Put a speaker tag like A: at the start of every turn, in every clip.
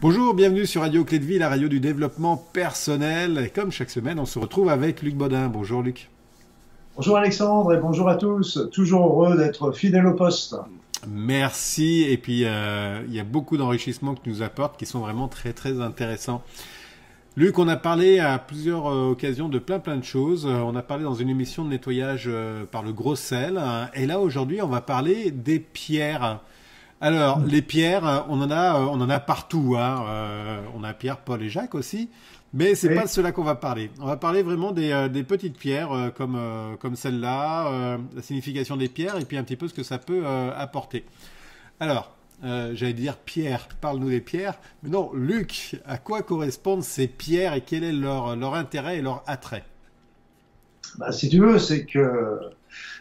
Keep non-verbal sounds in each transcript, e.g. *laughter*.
A: Bonjour, bienvenue sur Radio Clé de Vie, la radio du développement personnel. Et comme chaque semaine, on se retrouve avec Luc Baudin. Bonjour Luc.
B: Bonjour Alexandre et bonjour à tous. Toujours heureux d'être fidèle au poste.
A: Merci. Et puis, euh, il y a beaucoup d'enrichissements que tu nous apportes qui sont vraiment très très intéressants. Luc, on a parlé à plusieurs euh, occasions de plein plein de choses. Euh, on a parlé dans une émission de nettoyage par le gros sel. Et là, aujourd'hui, on va parler des pierres. Alors, les pierres, euh, on en a, euh, on en a partout. Hein. Euh, on a Pierre, Paul et Jacques aussi. Mais c'est pas de cela qu'on va parler. On va parler vraiment des, des petites pierres comme, comme celle-là, la signification des pierres et puis un petit peu ce que ça peut apporter. Alors, j'allais dire Pierre, parle-nous des pierres. Mais non, Luc, à quoi correspondent ces pierres et quel est leur, leur intérêt et leur attrait?
B: Bah, Si tu veux, c'est que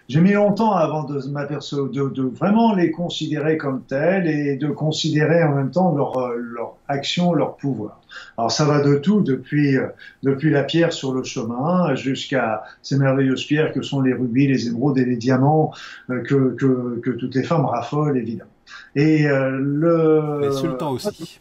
B: j'ai mis longtemps avant de m'apercevoir, de, de, vraiment les considérer comme tels et de considérer en même temps leur, euh, leur action, leur pouvoir. Alors ça va de tout, depuis, euh, depuis la pierre sur le chemin jusqu'à ces merveilleuses pierres que sont les rubis, les émeraudes et les diamants euh, que, que, que toutes les femmes raffolent évidemment.
A: Et le... Les sultans aussi.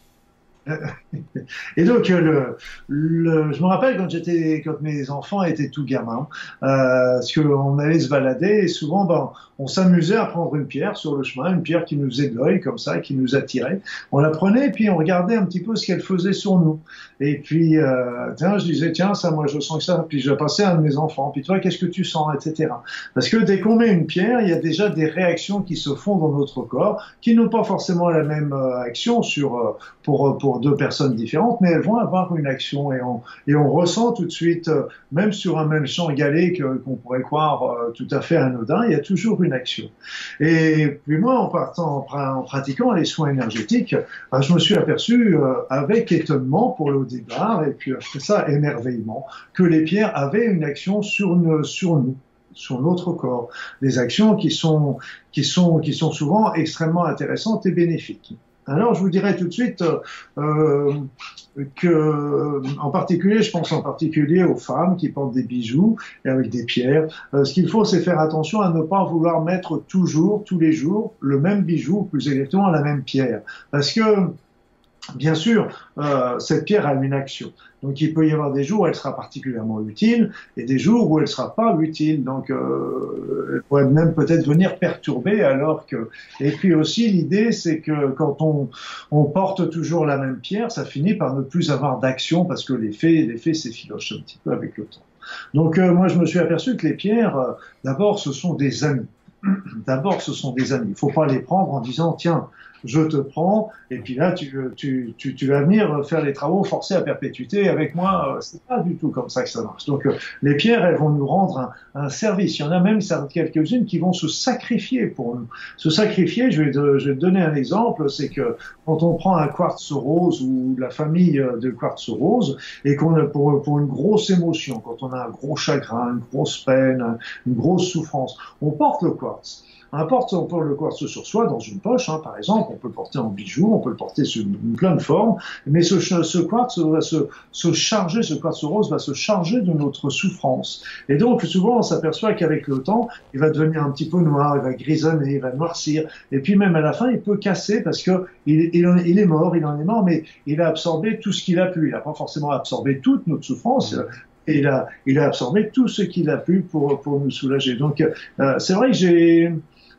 B: Et donc, le, je me rappelle quand j'étais, quand mes enfants étaient tout gamins, euh, parce qu'on allait se balader et souvent, ben, on s'amusait à prendre une pierre sur le chemin, une pierre qui nous faisait de l'œil comme ça, qui nous attirait. On la prenait et puis on regardait un petit peu ce qu'elle faisait sur nous. Et puis, euh, tiens, je disais, tiens, ça, moi, je sens que ça. Puis je passais à un de mes enfants. Puis toi, qu'est-ce que tu sens, etc. Parce que dès qu'on met une pierre, il y a déjà des réactions qui se font dans notre corps, qui n'ont pas forcément la même euh, action sur euh, pour deux personnes différentes, mais elles vont avoir une action et on, ressent tout de suite, euh, même sur un même champ égalé qu'on pourrait croire euh, tout à fait anodin, il y a toujours une action. Et puis moi, en partant, en, pratiquant les soins énergétiques, ben, je me suis aperçu euh, avec étonnement pour le départ, et puis après ça, émerveillement, que les pierres avaient une action sur, nous sur notre corps, des actions qui sont souvent extrêmement intéressantes et bénéfiques. Alors, je vous dirais tout de suite euh, que, en particulier, je pense en particulier aux femmes qui portent des bijoux et avec des pierres. Euh, ce qu'il faut, c'est faire attention à ne pas vouloir mettre toujours, tous les jours, le même bijou, plus exactement la même pierre, parce que Bien sûr, euh, cette pierre a une action. Donc il peut y avoir des jours où elle sera particulièrement utile et des jours où elle sera pas utile. Donc euh, elle pourrait même peut-être venir perturber alors que. Et puis aussi l'idée c'est que quand on, on porte toujours la même pierre, ça finit par ne plus avoir d'action parce que l'effet l'effet s'effiloche un petit peu avec le temps. Donc euh, moi je me suis aperçu que les pierres, euh, d'abord ce sont des amis. *clears throat* D'abord ce sont des amis. Il faut pas les prendre en disant tiens je te prends, et puis là, tu, tu, tu, tu, vas venir faire les travaux forcés à perpétuité avec moi. Euh, c'est pas du tout comme ça que ça marche. Donc, euh, les pierres, elles vont nous rendre un, un service. Il y en a même quelques-unes qui vont se sacrifier pour nous. Se sacrifier, je vais, te, je vais te donner un exemple, c'est que quand on prend un quartz rose ou la famille euh, de quartz rose, et qu'on a pour, pour une grosse émotion, quand on a un gros chagrin, une grosse peine, une grosse souffrance, on porte le quartz. Importe, on peut le quartz sur soi dans une poche, hein, par exemple, on peut le porter en bijou, on peut le porter une, plein de formes, mais ce, ce quartz va se, se, charger, ce quartz rose va se charger de notre souffrance. Et donc, souvent, on s'aperçoit qu'avec le temps, il va devenir un petit peu noir, il va grisonner, il va noircir, et puis même à la fin, il peut casser parce que il, il, il est mort, il en est mort, mais il a absorbé tout ce qu'il a pu. Il n'a pas forcément absorbé toute notre souffrance, et il a, il a absorbé tout ce qu'il a pu pour, pour nous soulager. Donc, euh, c'est vrai que j'ai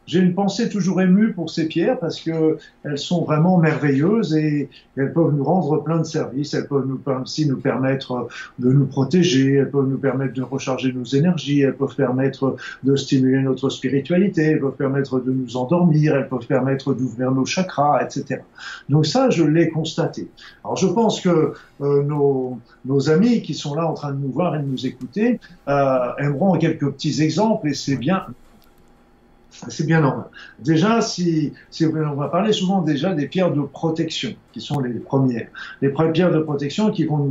B: j'ai une pensée toujours émue pour ces pierres parce que elles sont vraiment merveilleuses et elles peuvent nous rendre plein de services. Elles peuvent nous, aussi nous permettre de nous protéger, elles peuvent nous permettre de recharger nos énergies, elles peuvent permettre de stimuler notre spiritualité, elles peuvent permettre de nous endormir, elles peuvent permettre d'ouvrir nos chakras, etc. Donc ça, je l'ai constaté. Alors je pense que euh, nos, amis qui sont là en train de nous voir et de nous écouter euh, aimeront quelques petits exemples et c'est bien c'est bien normal. Déjà, si, on va parler souvent déjà des pierres de protection, qui sont les premières. Les premières pierres de protection qui vont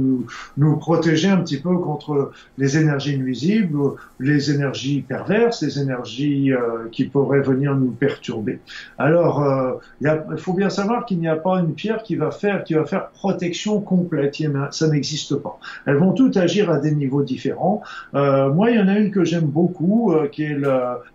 B: nous, protéger un petit peu contre les énergies nuisibles, les énergies perverses, les énergies euh, qui pourraient venir nous perturber. Alors, euh, il faut bien savoir qu'il n'y a pas une pierre qui va faire, qui protection complète. Ça n'existe pas. Elles vont toutes agir à des niveaux différents. Euh, moi, il y en a une que j'aime beaucoup, qui est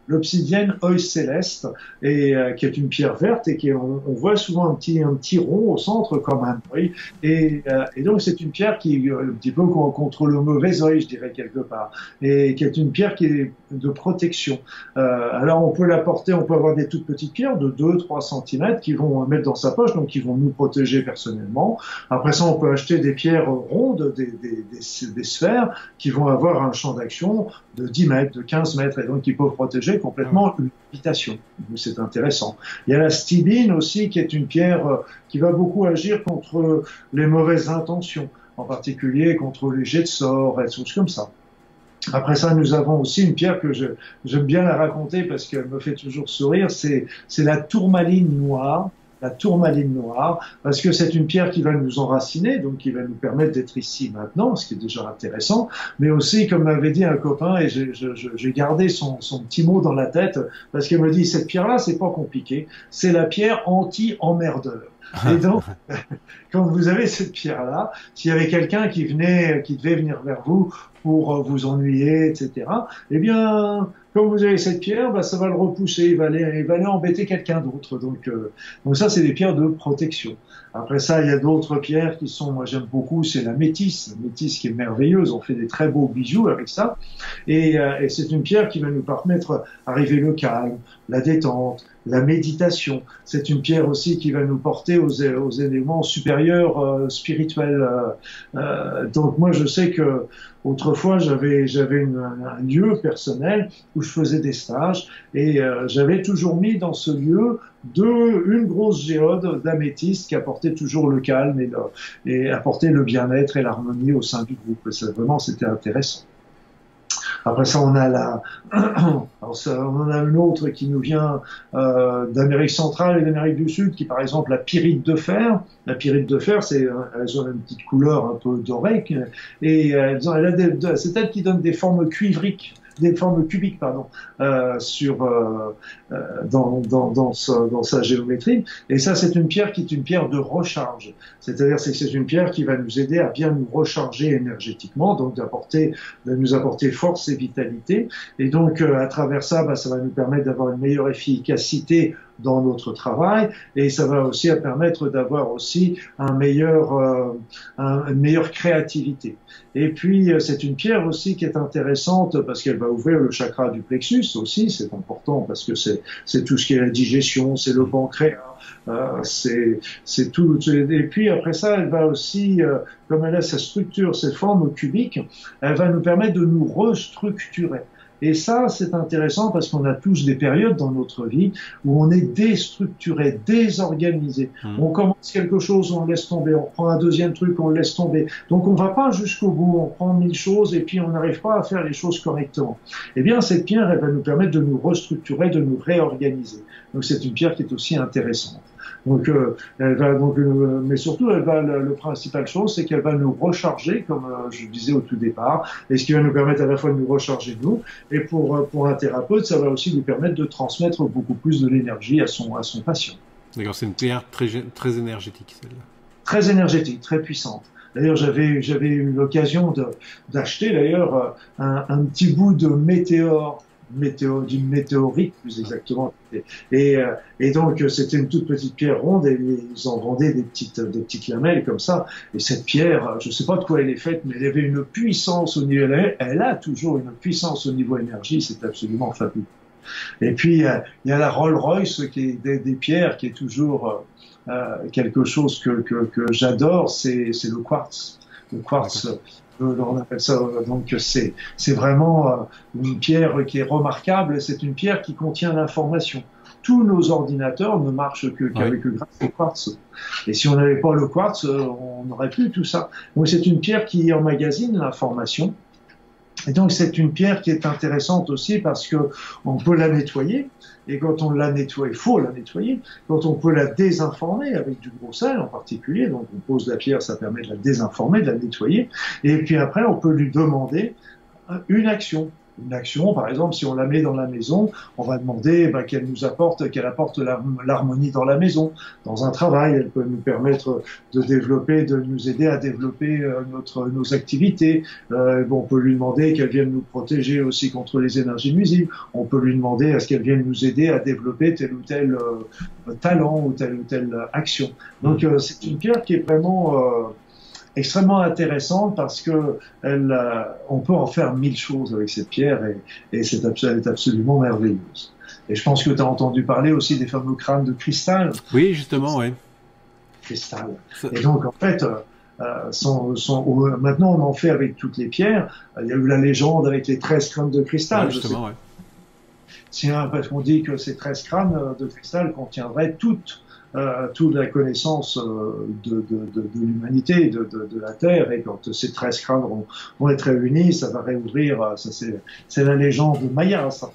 B: l'obsidienne œil céleste et euh, qui est une pierre verte et qui on, on, voit souvent un petit un petit rond au centre comme un œil et, euh, et donc c'est une pierre qui un petit peu contre le mauvais œil je dirais quelque part et qui est une pierre qui est de protection. alors on peut la porter, on peut avoir des toutes petites pierres de 2-3 cm qui vont mettre dans sa poche donc qui vont nous protéger personnellement. Après ça on peut acheter des pierres rondes, des, des, des, des sphères qui vont avoir un champ d'action de 10 mètres, de 15 mètres, et donc qui peuvent protéger complètement une C'est intéressant. Il y a la stibine aussi, qui est une pierre euh, qui va beaucoup agir contre les mauvaises intentions, en particulier contre les jets de sorts et choses comme ça. Après ça, nous avons aussi une pierre que j'aime bien la raconter parce qu'elle me fait toujours sourire, c'est la tourmaline noire la tourmaline noire, parce que c'est une pierre qui va nous enraciner, donc qui va nous permettre d'être ici maintenant, ce qui est déjà intéressant, mais aussi, comme m'avait dit un copain, et j'ai gardé son, son, petit mot dans la tête, parce qu'il me dit, cette pierre-là, c'est pas compliqué, c'est la pierre anti-emmerdeur. *laughs* Et donc, *laughs* quand vous avez cette pierre-là, s'il y avait quelqu'un qui venait, qui devait venir vers vous pour vous ennuyer, etc., eh bien, quand vous avez cette pierre, bah, ça va le repousser, il va aller, il va aller embêter quelqu'un d'autre. Donc, euh, donc ça, c'est des pierres de protection. Après ça, il y a d'autres pierres qui sont, moi j'aime beaucoup, c'est la métisse, la métisse qui est merveilleuse. On fait des très beaux bijoux avec ça, et, euh, et c'est une pierre qui va nous permettre d'arriver le calme, la détente, la méditation. C'est une pierre aussi qui va nous porter aux, éléments supérieurs euh, spirituels. Euh, donc moi, je sais que autrefois j'avais j'avais un lieu personnel où je faisais des stages et euh, j'avais toujours mis dans ce lieu deux, une grosse géode d'améthyste qui apportait toujours le calme et, et apportait le bien-être et l'harmonie au sein du groupe. Vraiment, c'était intéressant. Après ça, on a la, *clears throat* a une autre qui nous vient euh, d'Amérique centrale et d'Amérique du Sud, qui par exemple la pyrite de fer. La pyrite de fer, c'est elles ont une petite couleur un peu dorée et ont, elle a des, c'est elle qui donne des formes cuivriques des formes cubiques pardon, euh, sur, euh, euh, dans, dans, dans, dans, sa géométrie. Et ça, c'est une pierre qui est une pierre de recharge. C'est-à-dire que c'est une pierre qui va nous aider à bien nous recharger énergétiquement, donc d'apporter, de nous apporter force et vitalité. Et donc, à travers ça, bah, ça va nous permettre d'avoir une meilleure efficacité dans notre travail et ça va aussi permettre d'avoir aussi un meilleur, euh, un, une meilleure créativité. Et puis euh, c'est une pierre aussi qui est intéressante parce qu'elle va ouvrir le chakra du plexus aussi, c'est important parce que c'est tout ce qui est la digestion, c'est le pancréas, euh, c'est c'est tout. Et puis après ça, elle va aussi, euh, comme elle a sa structure, ses formes cubiques, elle va nous permettre de nous restructurer. Et ça, c'est intéressant parce qu'on a tous des périodes dans notre vie où on est déstructuré, désorganisé. Mmh. On commence quelque chose, on laisse tomber. On prend un deuxième truc, on le laisse tomber. Donc on va pas jusqu'au bout. On prend mille choses et puis on n'arrive pas à faire les choses correctement. Eh bien, cette pierre, elle va nous permettre de nous restructurer, de nous réorganiser. Donc c'est une pierre qui est aussi intéressante. Donc, euh, elle va donc, euh, mais surtout, elle va le, le principal chose, c'est qu'elle va nous recharger, comme euh, je disais au tout départ, et ce qui va nous permettre à la fois de nous recharger nous, et pour pour un thérapeute, ça va aussi lui permettre de transmettre beaucoup plus de l'énergie à son à son patient.
A: D'accord, c'est une pierre très très énergétique celle-là.
B: Très énergétique, très puissante. D'ailleurs, j'avais j'avais eu l'occasion d'acheter d'ailleurs un, un petit bout de météore météo, d'une météorite plus exactement. Et, euh, donc c'était une toute petite pierre ronde et ils en vendaient des petites, des petites lamelles comme ça. Et cette pierre, je ne sais pas de quoi elle est faite, mais elle avait une puissance au niveau, elle a toujours une puissance au niveau énergie, c'est absolument fabuleux. Et puis il y a la Rolls Royce qui est des, pierres qui est toujours euh, quelque chose que, que, que j'adore, c'est le quartz. Le quartz, on appelle ça donc c'est c'est vraiment euh, une pierre qui est remarquable. C'est une pierre qui contient l'information. Tous nos ordinateurs ne marchent que qu'avec le quartz. Et si on n'avait pas le quartz, euh, on n'aurait plus tout ça. Donc c'est une pierre qui emmagasine l'information. Et donc c'est une pierre qui est intéressante aussi parce que on peut la nettoyer. Et quand on la nettoie, il faut la nettoyer. Quand on peut la désinformer avec du gros sel en particulier, donc on pose la pierre, ça permet de la désinformer, de la nettoyer. Et puis après, on peut lui demander une action. Une action, par exemple, si on la met dans la maison, on va demander bah, qu'elle nous apporte, qu'elle apporte l'harmonie dans la maison, dans un travail. Elle peut nous permettre de développer, de nous aider à développer euh, notre, nos activités. Euh, bon, on peut lui demander qu'elle vienne nous protéger aussi contre les énergies nuisibles. On peut lui demander à ce qu'elle vienne nous aider à développer tel ou tel euh, talent ou telle ou telle action. Donc, euh, c'est une pierre qui est vraiment extrêmement intéressante parce que elle, euh, on peut en faire mille choses avec cette pierre et, et c'est absolument, absolument merveilleuse. Et je pense que tu as entendu parler aussi des fameux crânes de cristal.
A: Oui, justement, oui.
B: Cristal. Et donc, en fait, euh, euh sont, maintenant, on en fait avec toutes les pierres. Il y a eu la légende avec les 13 crânes de cristal.
A: Justement, oui.
B: Tiens, parce qu'on dit que ces 13 crânes de cristal contiendraient toutes euh, toute la connaissance euh, de, l'humanité, de, la Terre, et quand ces 13 crânes vont, être réunis, ça va réouvrir, euh, c'est la légende de Maya, ça.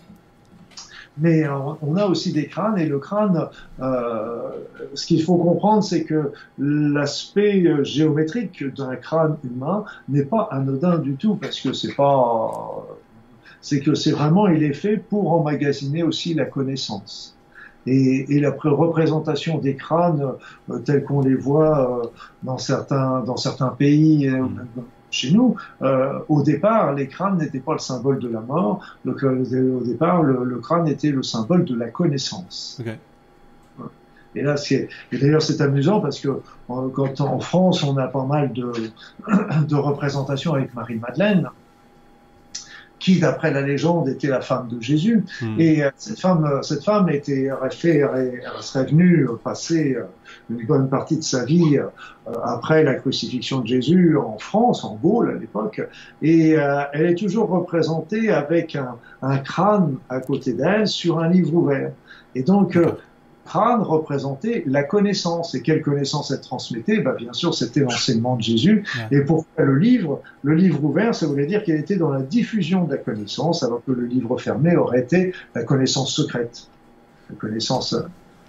B: Mais on a aussi des crânes et le crâne, ce qu'il faut comprendre, c'est que l'aspect géométrique d'un crâne humain n'est pas anodin du tout parce que c'est pas, c'est que c'est vraiment il est fait pour emmagasiner aussi la connaissance et, et la représentation des crânes euh, tels qu'on les voit euh, dans certains dans certains pays euh, mm. chez nous, euh, au départ, les crânes n'étaient pas le symbole de la mort. Le, au départ, le, le, crâne était le symbole de la connaissance. Okay. Et là, c'est d'ailleurs c'est amusant parce que quand en France, on a pas mal de, *coughs* de représentations avec Marie Madeleine qui, d'après la légende, était la femme de Jésus. Hmm. Et euh, cette femme, euh, cette femme était restée, serait venue passer euh, une bonne partie de sa vie après la crucifixion de Jésus en France, en Gaule à l'époque, et elle est toujours représentée avec un, un crâne à côté d'elle sur un livre ouvert. Et donc, crâne représentait la connaissance. Et quelle connaissance elle transmettait? Bah, Bien sûr, c'était l'enseignement de Jésus. Et pour le livre, le livre ouvert, ça voulait dire qu'elle était dans la diffusion de la connaissance, alors que le livre fermé aurait été la connaissance secrète. La connaissance. Euh,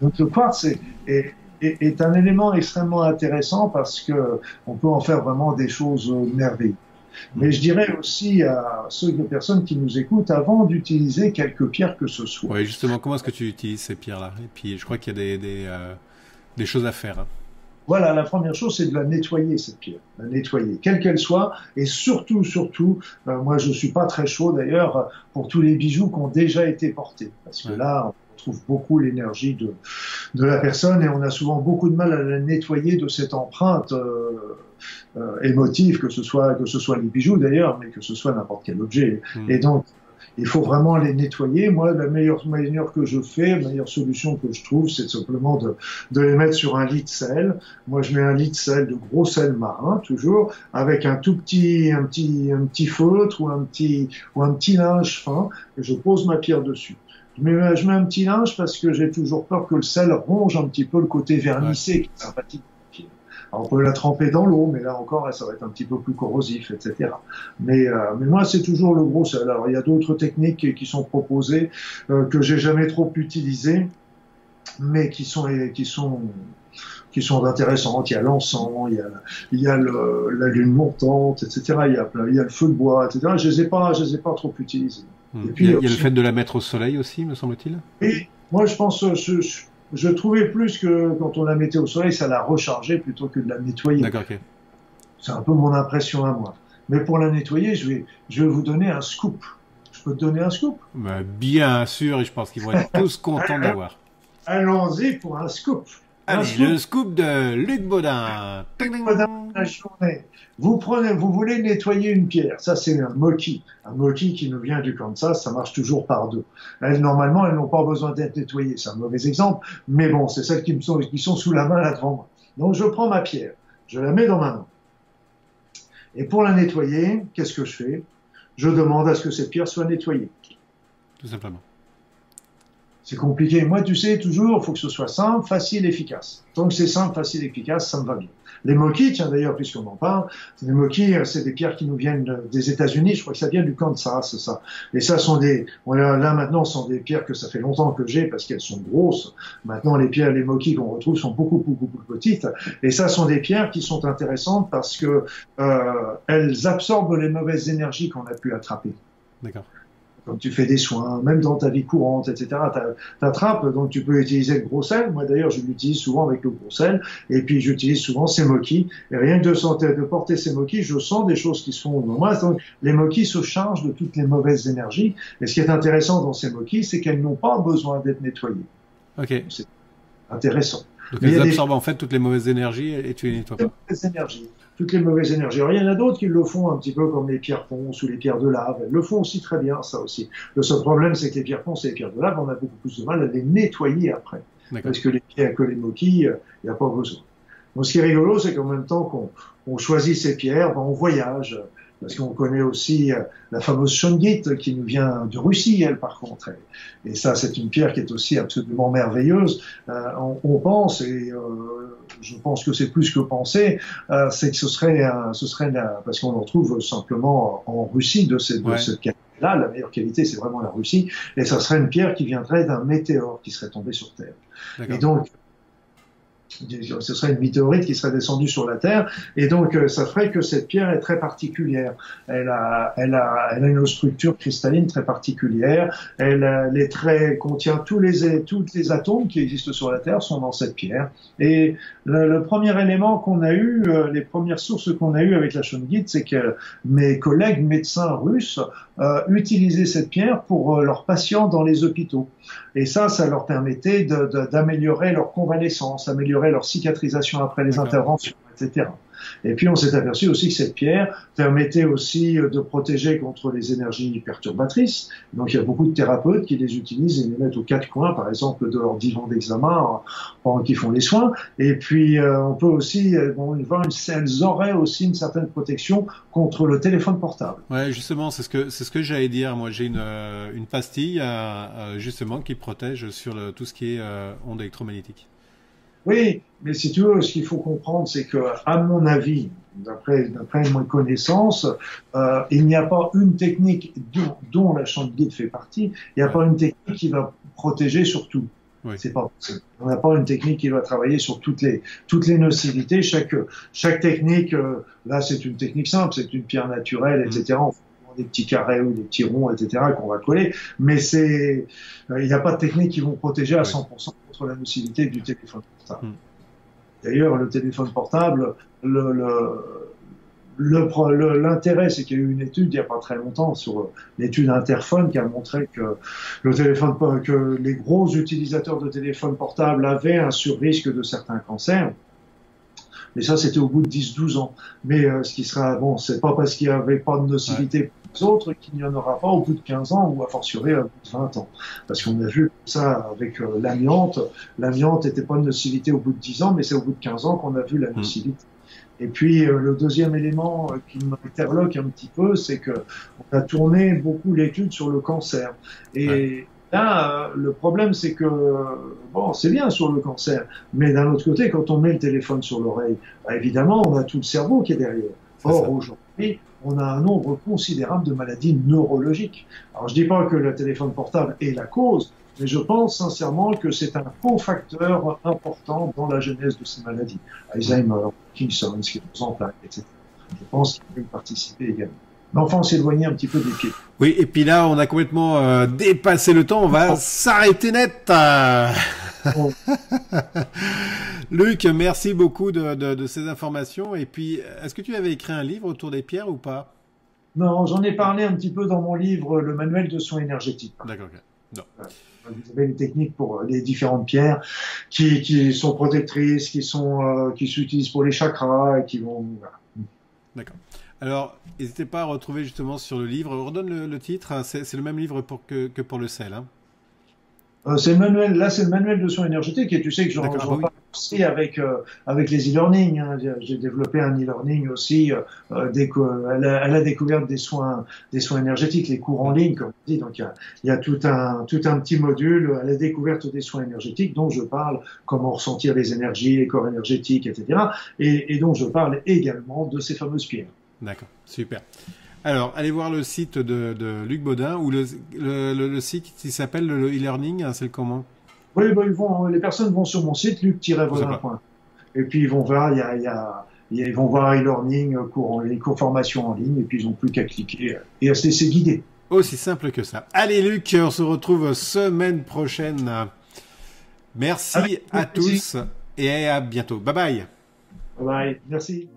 B: donc le quartz est, est, est un élément extrêmement intéressant parce que on peut en faire vraiment des choses merveilleuses. Mais je dirais aussi à ceux de personnes qui nous écoutent, avant d'utiliser quelques pierres que ce soit.
A: Oui, justement, comment est-ce que tu utilises ces pierres-là? Et puis, je crois qu'il y a des, des, euh, des choses à faire. Hein.
B: Voilà, la première chose, c'est de la nettoyer, cette pierre. La nettoyer, quelle qu'elle soit. Et surtout, surtout, euh, moi, je suis pas très chaud d'ailleurs pour tous les bijoux qui ont déjà été portés. Parce que là, on trouve beaucoup l'énergie de, de la personne et on a souvent beaucoup de mal à la nettoyer de cette empreinte. Euh, émotif, que ce soit que ce soit les bijoux d'ailleurs, mais que ce soit n'importe quel objet. Hmm. Et donc il faut vraiment les nettoyer. Moi, la meilleure manière que je fais, la meilleure solution que je trouve, c'est simplement de, de, les mettre sur un lit de sel. Moi, je mets un lit de sel, de gros sel marin, toujours, avec un tout petit, un petit, un petit feutre ou un petit, ou un petit linge fin, et je pose ma pierre dessus. Je mets un petit linge parce que j'ai toujours peur que le sel ronge un petit peu le côté vernissé, qui est sympathique on peut la tremper dans l'eau, mais là encore, ça va être un petit peu plus corrosif, etc. Mais, euh, mais moi, c'est toujours le gros sel. Alors, il y a d'autres techniques qui sont proposées euh, que j'ai jamais trop utilisées, mais qui sont qui sont qui sont intéressantes. Il y a l'encens, il y a, il y a le, la lune montante, etc. Il y, a, il y a le feu de bois, etc. Je les ai pas, je les ai pas trop utilisés.
A: Hmm. Et puis, il y a, il y a le fait de la mettre au soleil aussi, me semble-t-il?
B: Et moi, je pense, je, je trouvais plus que quand on la mettait au soleil, ça la rechargeait plutôt que de la nettoyer.
A: D'accord.
B: C'est un peu mon impression à moi. Mais pour la nettoyer, je vais, je vais vous donner un scoop. Je peux te donner un scoop?
A: Bah, Bien sûr, et je pense qu'ils vont être tous contents d'avoir.
B: Allons-y pour un scoop.
A: Allez, le scoop de Luc Baudin. Luc Baudin,
B: la journée. Vous prenez, vous voulez nettoyer une pierre. Ça, c'est un moki. Un moki qui nous vient du Kansas, ça marche toujours par deux. Elles, normalement, elles n'ont pas besoin d'être nettoyées. C'est un mauvais exemple. Mais bon, c'est celles qui me sont, qui sont sous la main là devant moi. Donc, je prends ma pierre. Je la mets dans ma main. Et pour la nettoyer, qu'est-ce que je fais? Je demande à ce que cette pierre soit nettoyée.
A: Tout simplement.
B: C'est compliqué. Moi, tu sais, toujours, il faut que ce soit simple, facile, efficace. Tant que c'est simple, facile, efficace, ça me va bien. Les moquis, tiens d'ailleurs, puisqu'on en parle, les moquis, euh, c'est des pierres qui nous viennent des États-Unis. Je crois que ça vient du Kansas, ça. Et ça sont des, là maintenant, ce sont des pierres que ça fait longtemps que j'ai parce qu'elles sont grosses. Maintenant, les pierres, les moquis qu'on retrouve sont beaucoup, beaucoup, beaucoup petites. Et ça sont des pierres qui sont intéressantes parce que euh, elles absorbent les mauvaises énergies qu'on a pu attraper.
A: D'accord.
B: Quand tu fais des soins, même dans ta vie courante, etc. T'attrapes, donc tu peux utiliser le gros sel. Moi d'ailleurs, je l'utilise souvent avec le gros sel, et puis j'utilise souvent ces moquis. Et rien que de, de porter ces moquis, je sens des choses qui se font moi. Donc, les moquis se chargent de toutes les mauvaises énergies. Et ce qui est intéressant dans ces moquis, c'est qu'elles n'ont pas besoin d'être nettoyées.
A: Ok.
B: C'est intéressant.
A: Donc elles absorbent en fait toutes les mauvaises énergies et tu les nettoies pas.
B: Toutes les mauvaises énergies. Toutes les mauvaises énergies. Alors, il y en a d'autres qui le font un petit peu comme les pierres ponces ou les pierres de lave. Elles le font aussi très bien, ça aussi. Le seul problème, c'est que les pierres ponces et les pierres de lave, on a beaucoup plus de mal à les nettoyer après. Parce que les pierres, que les moquis, il n'y a pas besoin. Donc, ce qui est rigolo, c'est qu'en même temps qu'on on choisit ces pierres, ben, on voyage parce qu'on connaît aussi euh, la fameuse Shungit qui nous vient de Russie, elle, par contre. Et, ça, c'est une pierre qui est aussi absolument merveilleuse. Euh, on, pense, et euh, je pense que c'est plus que penser, euh, c'est que ce serait, ce serait parce qu'on en trouve simplement en Russie de, cette, de cette qualité-là. La meilleure qualité, c'est vraiment la Russie. Et ça serait une pierre qui viendrait d'un météore qui serait tombé sur Terre. Et donc, ce serait une météorite qui serait descendue sur la Terre, et donc euh, ça ferait que cette pierre est très particulière. Elle a, elle a, elle a une structure cristalline très particulière. Elle, est très contient tous les, tous les atomes qui existent sur la Terre sont dans cette pierre. Et le, premier élément qu'on a eu, euh, les premières sources qu'on a eues avec la Shungit, c'est que mes collègues médecins russes euh, utilisaient cette pierre pour leurs patients dans les hôpitaux. Et ça, ça leur permettait d'améliorer leur convalescence, améliorer leur cicatrisation après les interventions, etc. Et puis on s'est aperçu aussi que cette pierre permettait aussi euh, de protéger contre les énergies perturbatrices. Donc il y a beaucoup de thérapeutes qui les utilisent et les mettent aux quatre coins, par exemple, de leur divan d'examen pendant qu'ils font les soins. Et puis euh, on peut aussi, euh, bon, elles auraient aussi une certaine protection contre le téléphone portable.
A: Ouais, justement, c'est ce que c'est ce que j'allais dire. Moi, j'ai une, une pastille justement qui protège sur le, tout ce qui est ondes électromagnétiques.
B: Oui, mais si tu veux, ce qu'il faut comprendre, c'est que, à mon avis, d'après mes connaissances, euh, il n'y a pas une technique dont, dont la guide fait partie. Il n'y a pas une technique qui va protéger sur tout. Oui. C'est pas On n'a pas une technique qui va travailler sur toutes les toutes les nocivités. Chaque chaque technique, euh, là, c'est une technique simple, c'est une pierre naturelle, etc. des petits carrés ou des petits ronds, etc., qu'on va coller. Mais c'est, euh, il n'y a pas de technique qui vont protéger à 100% contre la nocivité du téléphone portable. Hmm. D'ailleurs, le téléphone portable, le, le, l'intérêt, c'est qu'il y a eu une étude il n'y a pas très longtemps sur l'étude Interphone qui a montré que le téléphone, que les gros utilisateurs de téléphone portable avaient un surrisque de certains cancers. Mais ça, c'était au bout de 10-12 ans. Mais euh, ce qui sera, bon, c'est pas parce qu'il n'y avait pas de nocivité les autres qu'il n'y en aura pas au bout de 15 ans ou à fortiori au bout de 20 ans. Parce qu'on a vu ça avec euh, l'amiante. L'amiante n'était pas nocivité au bout de 10 ans, mais c'est au bout de 15 ans qu'on a vu la mmh. nocivité. Et puis euh, le deuxième élément qui m'interloque un petit peu, c'est que on a tourné beaucoup l'étude sur le cancer. Et Là, le problème, c'est que, bon, c'est bien sur le cancer, mais d'un autre côté, quand on met le téléphone sur l'oreille, bah, évidemment, on a tout le cerveau qui est derrière. Or, aujourd'hui, on a un nombre considérable de maladies neurologiques. Alors, je dis pas que le téléphone portable est la cause, mais je pense sincèrement que c'est un cofacteur important dans la genèse de ces maladies. Alzheimer, Parkinson, schizophrénie, etc. Je pense qu'il peut y participer également. L'enfant s'éloigner un petit peu des pieds.
A: Oui, et puis là, on a complètement euh, dépassé le temps. On va oh. s'arrêter net. Oh. *laughs* Luc, merci beaucoup de, ces informations. Et puis, est-ce que tu avais écrit un livre autour des pierres ou pas?
B: Non, j'en ai parlé un petit peu dans mon livre, le manuel de soins énergétiques.
A: D'accord. Non.
B: Vous avez les techniques pour les différentes pierres qui, sont protectrices, qui sont euh, qui s'utilisent pour les chakras et qui vont.
A: D'accord. Alors, n'hésitez pas à retrouver justement sur le livre. Redonne le, titre. Hein. C'est le même livre pour que, que pour le sel. Hein.
B: Euh, c'est le manuel, là c'est le manuel de soins énergétiques et tu sais que j'en parle aussi avec euh, avec les e-learning. Hein. J'ai développé un e-learning aussi euh, à, la, découverte des soins des soins énergétiques, les cours en ligne comme on dit. Donc il y a, y a, tout un tout un petit module à la découverte des soins énergétiques dont je parle comment ressentir les énergies, les corps énergétiques, etc. Et, et dont je parle également de ces fameuses pierres.
A: D'accord, super. Alors, allez voir le site de, Luc Baudin ou le, le, site qui s'appelle le e-learning, hein, c'est le comment?
B: Oui, bah, ils vont, les personnes vont sur mon site luc-baudin.com et puis ils vont voir, il y a, il y a vont voir e-learning, cours, en, cours formation en ligne, et puis ils n'ont plus qu'à cliquer et à se laisser guider.
A: Aussi simple que ça. Allez Luc, on se retrouve semaine prochaine. Merci à tous et à bientôt. Bye bye.
B: Bye bye. Merci.